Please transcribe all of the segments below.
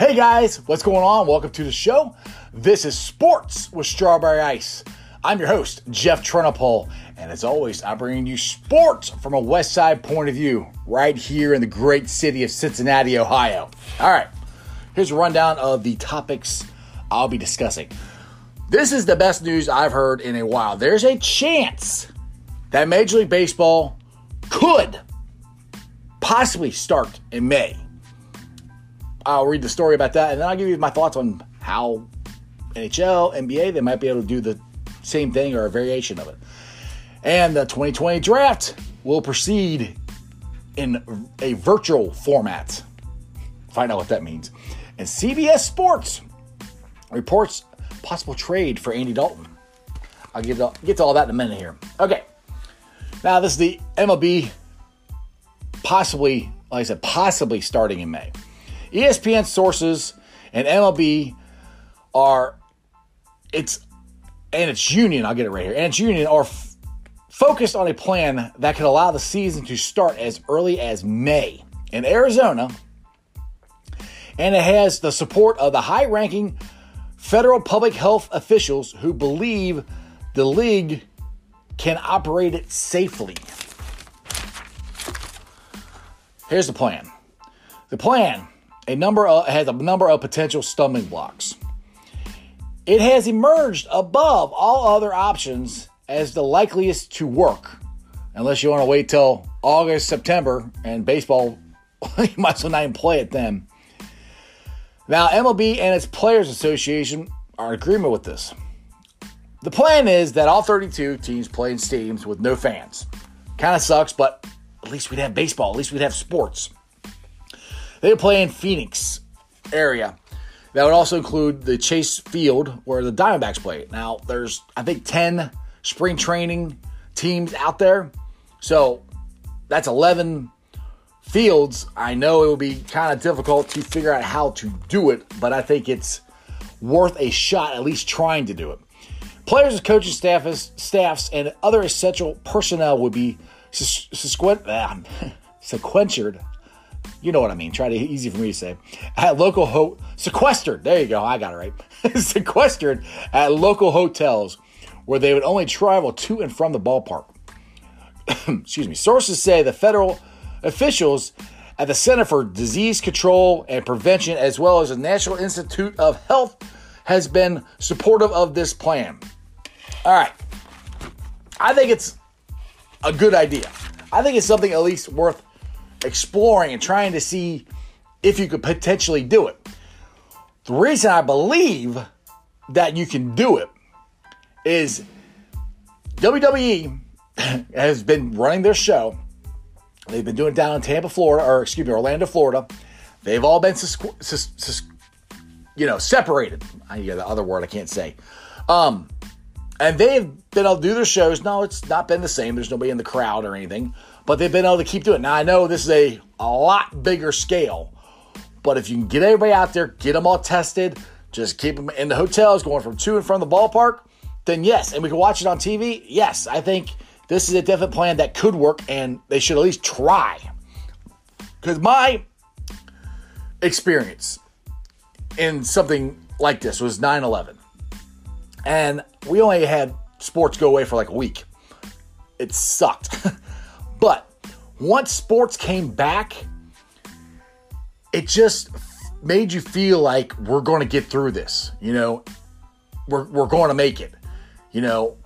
Hey guys, what's going on? Welcome to the show. This is Sports with Strawberry Ice. I'm your host, Jeff Trennepohl, and as always, I'm bringing you sports from a West Side point of view, right here in the great city of Cincinnati, Ohio. All right, here's a rundown of the topics I'll be discussing. This is the best news I've heard in a while. There's a chance that Major League Baseball could possibly start in May. I'll read the story about that, and then I'll give you my thoughts on how NHL, NBA, they might be able to do the same thing or a variation of it. And the 2020 draft will proceed in a virtual format. Find out what that means. And CBS Sports reports possible trade for Andy Dalton. I'll get to, get to all that in a minute here. Okay. Now, this is the MLB possibly, like I said, possibly starting in May. ESPN sources and MLB are, it's, and its union, I'll get it right here, and its union are f- focused on a plan that could allow the season to start as early as May in Arizona. And it has the support of the high ranking federal public health officials who believe the league can operate it safely. Here's the plan. The plan a number of, has a number of potential stumbling blocks. It has emerged above all other options as the likeliest to work, unless you want to wait till August, September, and baseball, you might as well not even play it then. Now, MLB and its Players Association are in agreement with this. The plan is that all 32 teams play in stadiums with no fans. Kind of sucks, but at least we'd have baseball. At least we'd have sports. They play in Phoenix area. That would also include the Chase Field where the Diamondbacks play. Now, there's, I think, 10 spring training teams out there. So that's 11 fields. I know it will be kind of difficult to figure out how to do it, but I think it's worth a shot, at least trying to do it. Players, coaches, staffs, staffs, and other essential personnel would be ah, sequestered. You know what I mean. Try to easy for me to say. At local ho sequestered. There you go. I got it right. sequestered at local hotels where they would only travel to and from the ballpark. Excuse me. Sources say the federal officials at the Center for Disease Control and Prevention, as well as the National Institute of Health, has been supportive of this plan. All right. I think it's a good idea. I think it's something at least worth exploring and trying to see if you could potentially do it. The reason I believe that you can do it is WWE has been running their show. They've been doing it down in Tampa, Florida, or excuse me, Orlando, Florida. They've all been, you know, separated. I get the other word I can't say. Um, and they've been able to do their shows. No, it's not been the same. There's nobody in the crowd or anything, but they've been able to keep doing it. Now, I know this is a, a lot bigger scale, but if you can get everybody out there, get them all tested, just keep them in the hotels going from to and from the ballpark, then yes, and we can watch it on TV. Yes, I think this is a definite plan that could work, and they should at least try. Because my experience in something like this was 9 11. And we only had sports go away for like a week. It sucked. but once sports came back, it just made you feel like we're going to get through this. You know, we're, we're going to make it. You know,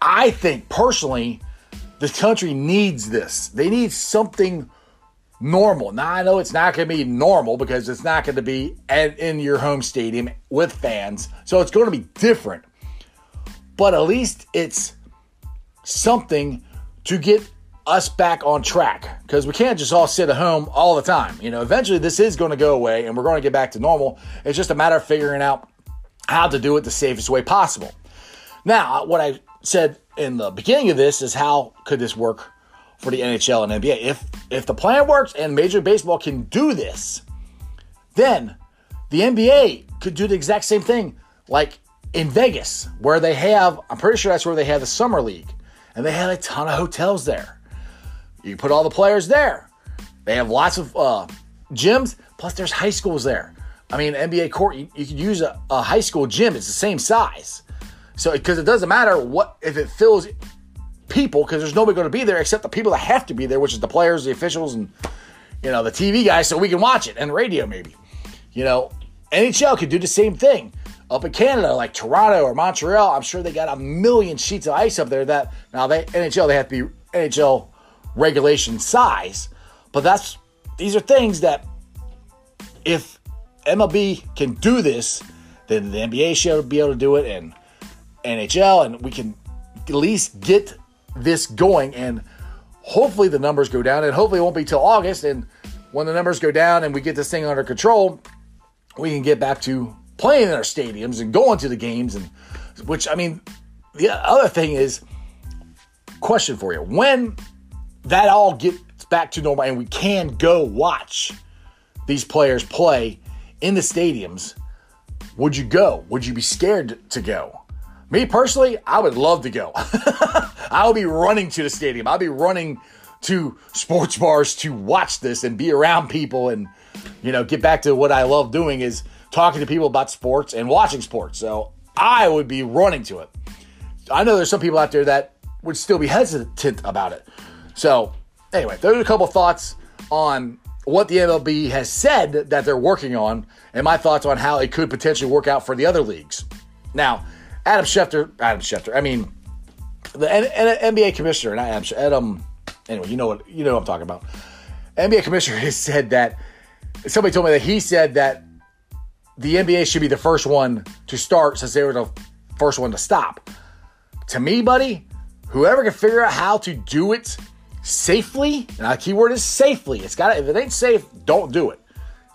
I think personally, the country needs this. They need something normal. Now, I know it's not going to be normal because it's not going to be at, in your home stadium with fans. So it's going to be different but at least it's something to get us back on track because we can't just all sit at home all the time. You know, eventually this is going to go away and we're going to get back to normal. It's just a matter of figuring out how to do it the safest way possible. Now, uh, what I said in the beginning of this is how could this work for the NHL and NBA? If if the plan works and Major Baseball can do this, then the NBA could do the exact same thing. Like in Vegas, where they have, I'm pretty sure that's where they have the Summer League, and they had a ton of hotels there. You put all the players there. They have lots of uh, gyms, plus there's high schools there. I mean, NBA court, you, you could use a, a high school gym. It's the same size. So, because it doesn't matter what, if it fills people, because there's nobody going to be there except the people that have to be there, which is the players, the officials, and, you know, the TV guys, so we can watch it and radio maybe. You know, NHL could do the same thing. Up in Canada, like Toronto or Montreal, I'm sure they got a million sheets of ice up there that now they NHL they have to be NHL regulation size. But that's these are things that if MLB can do this, then the NBA should be able to do it and NHL and we can at least get this going and hopefully the numbers go down and hopefully it won't be till August and when the numbers go down and we get this thing under control, we can get back to playing in our stadiums and going to the games and which I mean the other thing is question for you when that all gets back to normal and we can go watch these players play in the stadiums would you go would you be scared to go me personally I would love to go I'll be running to the stadium I'll be running to sports bars to watch this and be around people and you know get back to what I love doing is talking to people about sports and watching sports. So I would be running to it. I know there's some people out there that would still be hesitant about it. So anyway, those are a couple thoughts on what the MLB has said that they're working on, and my thoughts on how it could potentially work out for the other leagues. Now, Adam Schefter, Adam Schefter, I mean, the N- NBA commissioner, not Adam, Adam, anyway, you know what, you know what I'm talking about. NBA commissioner has said that somebody told me that he said that the NBA should be the first one to start since they were the first one to stop. To me, buddy, whoever can figure out how to do it safely, and our keyword is safely. It's got if it ain't safe, don't do it.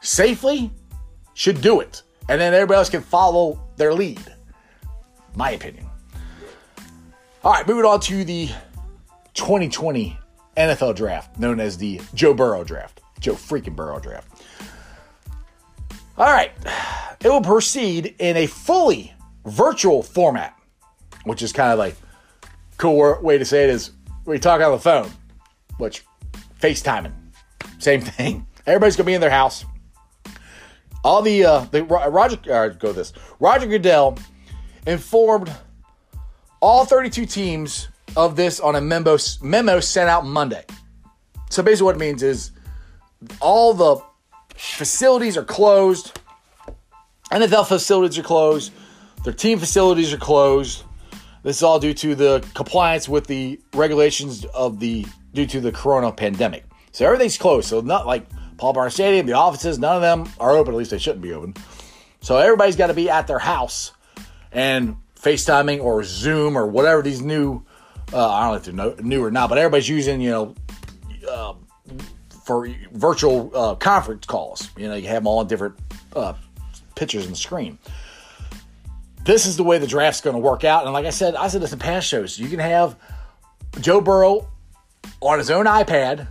Safely should do it. And then everybody else can follow their lead. My opinion. All right, moving on to the 2020 NFL draft, known as the Joe Burrow draft. Joe freaking Burrow draft. All right. It will proceed in a fully virtual format, which is kind of like cool way to say it is we talk on the phone, which FaceTiming, same thing. Everybody's gonna be in their house. All the uh, the Roger uh, go this Roger Goodell informed all 32 teams of this on a memo memo sent out Monday. So basically, what it means is all the facilities are closed. NFL facilities are closed. Their team facilities are closed. This is all due to the compliance with the regulations of the due to the corona pandemic. So everything's closed. So not like Paul Brown Stadium, the offices, none of them are open. At least they shouldn't be open. So everybody's got to be at their house and FaceTiming or Zoom or whatever these new. Uh, I don't know if they're new or not, but everybody's using you know uh, for virtual uh, conference calls. You know, you have them all on different uh, pictures on the screen. This is the way the draft's going to work out. And like I said, I said this in past shows. You can have Joe Burrow on his own iPad,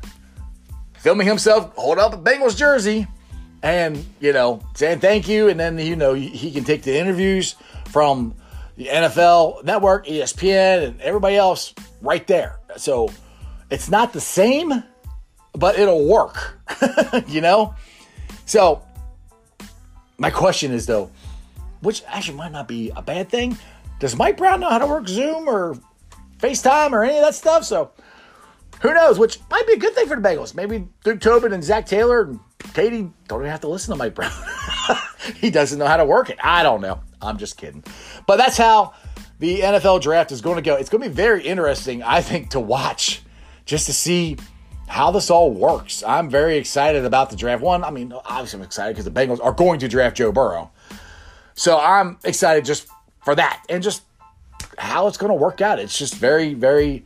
filming himself hold up a Bengals jersey, and you know saying thank you. And then you know he can take the interviews from the NFL Network, ESPN, and everybody else right there. So it's not the same but it'll work, you know? So, my question is though, which actually might not be a bad thing. Does Mike Brown know how to work Zoom or FaceTime or any of that stuff? So, who knows? Which might be a good thing for the Bengals. Maybe Duke Tobin and Zac Taylor and Katie don't even have to listen to Mike Brown. he doesn't know how to work it. I don't know. I'm just kidding. But that's how the NFL draft is going to go. It's going to be very interesting, I think, to watch just to see how this all works. I'm very excited about the draft. One, I mean, obviously I'm excited because the Bengals are going to draft Joe Burrow. So I'm excited just for that and just how it's going to work out. It's just very, very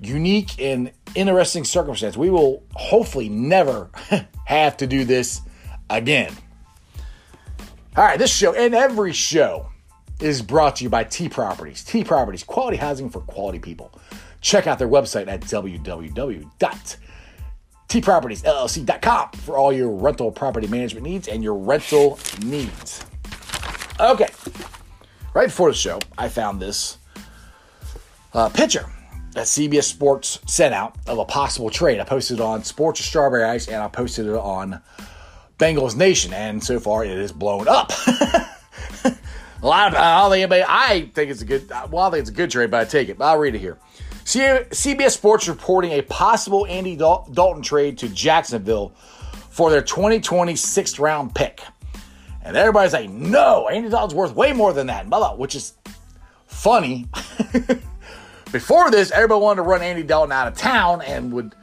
unique and interesting circumstance. We will hopefully never have to do this again. All right, this show and every show is brought to you by T Properties. T Properties, quality housing for quality people. Check out their website at www tpropertiesllc.com for all your rental property management needs and your rental needs. Okay, right before the show, I found this uh, picture that CBS Sports sent out of a possible trade. I posted on Sports of Strawberry Ice and I posted it on Bengals Nation, and so far it is blown up. a lot of I don't think anybody. I think it's a good. Well, I think it's a good trade, but I take it. But I'll read it here. CBS Sports reporting a possible Andy Dalton trade to Jacksonville for their 2020 sixth round pick. And everybody's like, no, Andy Dalton's worth way more than that, blah, blah, which is funny. Before this, everybody wanted to run Andy Dalton out of town and would,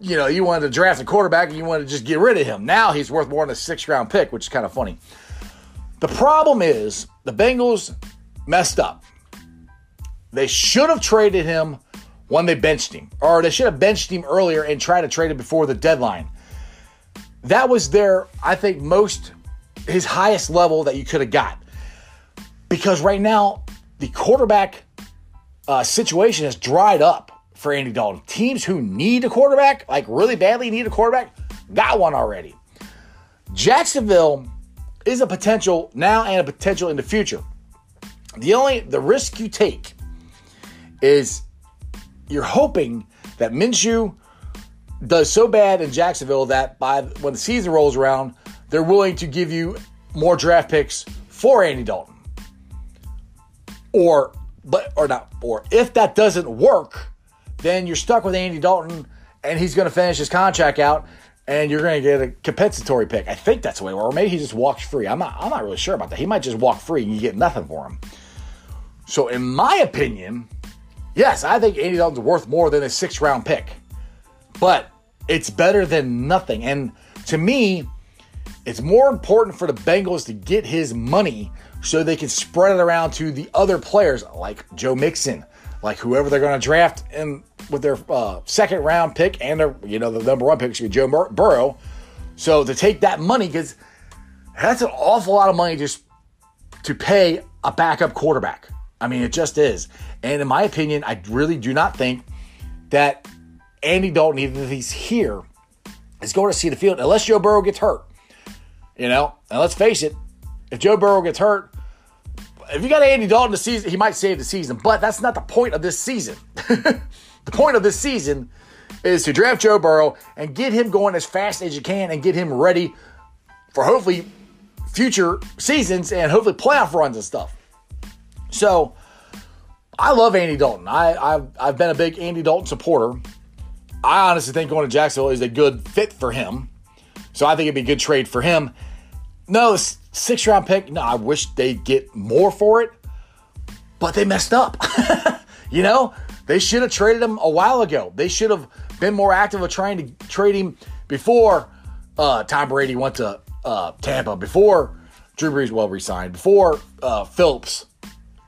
you know, you wanted to draft a quarterback and you wanted to just get rid of him. Now he's worth more than a sixth round pick, which is kind of funny. The problem is the Bengals messed up. They should have traded him when they benched him, or they should have benched him earlier and tried to trade him before the deadline. That was their, I think, most his highest level that you could have got. Because right now, the quarterback uh, situation has dried up for Andy Dalton. Teams who need a quarterback, like really badly need a quarterback, got one already. Jacksonville is a potential now and a potential in the future. The only the risk you take is you're hoping that Minshew does so bad in Jacksonville that by when the season rolls around, they're willing to give you more draft picks for Andy Dalton. Or but or not or if that doesn't work, then you're stuck with Andy Dalton and he's going to finish his contract out and you're going to get a compensatory pick. I think that's the way or maybe he just walks free. I'm not I'm not really sure about that. He might just walk free and you get nothing for him. So in my opinion, yes, I think Andy Dalton's worth more than a 6th round pick. But it's better than nothing. And to me, it's more important for the Bengals to get his money so they can spread it around to the other players like Joe Mixon, like whoever they're going to draft in with their uh, second round pick and their you know the number one pick should be Joe Bur- Burrow. So to take that money because that's an awful lot of money just to pay a backup quarterback. I mean, it just is. And in my opinion, I really do not think that Andy Dalton, even if he's here, is going to see the field unless Joe Burrow gets hurt. You know, and let's face it, if Joe Burrow gets hurt, if you got Andy Dalton the season, he might save the season, but that's not the point of this season. the point of this season is to draft Joe Burrow and get him going as fast as you can and get him ready for hopefully future seasons and hopefully playoff runs and stuff. So I love Andy Dalton. I, I've, I've been a big Andy Dalton supporter. I honestly think going to Jacksonville is a good fit for him. So I think it'd be a good trade for him. No, six round pick. No, I wish they'd get more for it, but they messed up. you know, they should have traded him a while ago. They should have been more active of trying to trade him before uh, Tom Brady went to uh, Tampa, before Drew Brees well resigned, before uh, Phillips,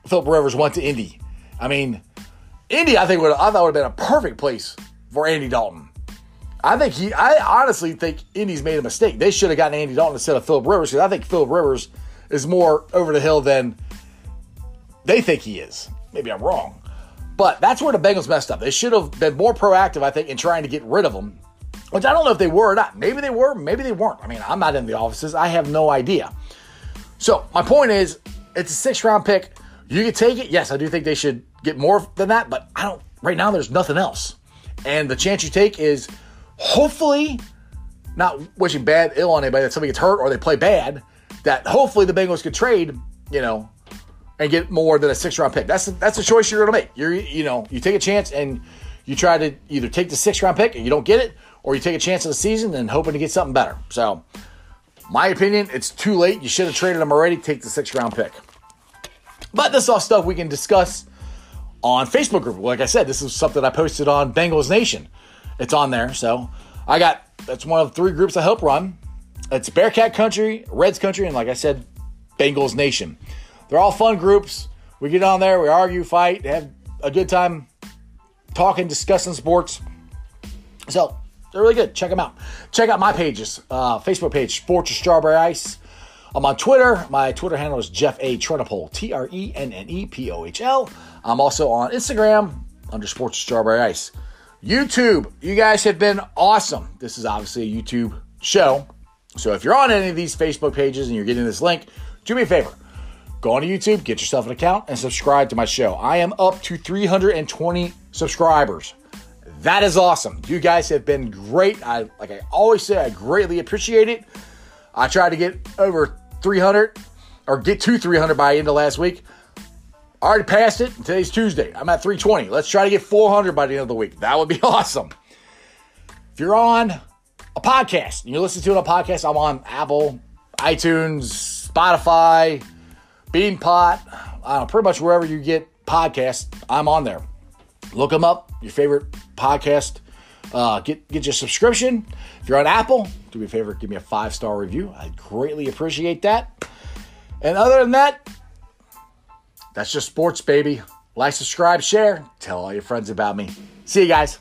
Philip Rivers went to Indy. I mean, Indy, I think would I thought would have been a perfect place for Andy Dalton. I think he. I honestly think Indy's made a mistake. They should have gotten Andy Dalton instead of Philip Rivers because I think Philip Rivers is more over the hill than they think he is. Maybe I'm wrong, but that's where the Bengals messed up. They should have been more proactive, I think, in trying to get rid of him. Which I don't know if they were or not. Maybe they were. Maybe they weren't. I mean, I'm not in the offices. I have no idea. So my point is, it's a six round pick. You could take it. Yes, I do think they should get more than that, but I don't. Right now, there's nothing else, and the chance you take is hopefully, not wishing bad ill on anybody that somebody gets hurt or they play bad, that hopefully the Bengals could trade, you know, and get more than a six round pick. That's that's a choice you're going to make. You're you know you take a chance and you try to either take the six round pick and you don't get it, or you take a chance of the season and hoping to get something better. So, my opinion, it's too late. You should have traded them already. Take the six round pick. But this is all stuff we can discuss on Facebook group. Like I said, this is something I posted on Bengals Nation it's on there. So I got that's one of three groups I help run. It's Bearcat Country, Reds Country, and like I said, Bengals Nation. They're all fun groups. We get on there, we argue, fight, have a good time talking, discussing sports. So they're really good. Check them out. Check out my pages. Uh, Facebook page, Sports Strawberry Ice. I'm on Twitter. My Twitter handle is Jeff A. Trennepohl, T R E N N E P O H L. I'm also on Instagram under Sports Strawberry Ice. YouTube, you guys have been awesome. This is obviously a YouTube show. So if you're on any of these Facebook pages and you're getting this link, do me a favor. Go on to YouTube, get yourself an account, and subscribe to my show. I am up to 320 subscribers. That is awesome. You guys have been great. I like I always say, I greatly appreciate it. I tried to get over 300 or get to 300 by the end of last week. I already passed it. Today's Tuesday. I'm at 320. Let's try to get 400 by the end of the week. That would be awesome. If you're on a podcast and you listen to it on a podcast, I'm on Apple, iTunes, Spotify, Beanpot, uh, pretty much wherever you get podcasts, I'm on there. Look them up, your favorite podcast. Uh, get get your subscription. If you're on Apple, do me a favor, give me a five star review. I'd greatly appreciate that. And other than that, that's just sports, baby. Like, subscribe, share, tell all your friends about me. See you guys.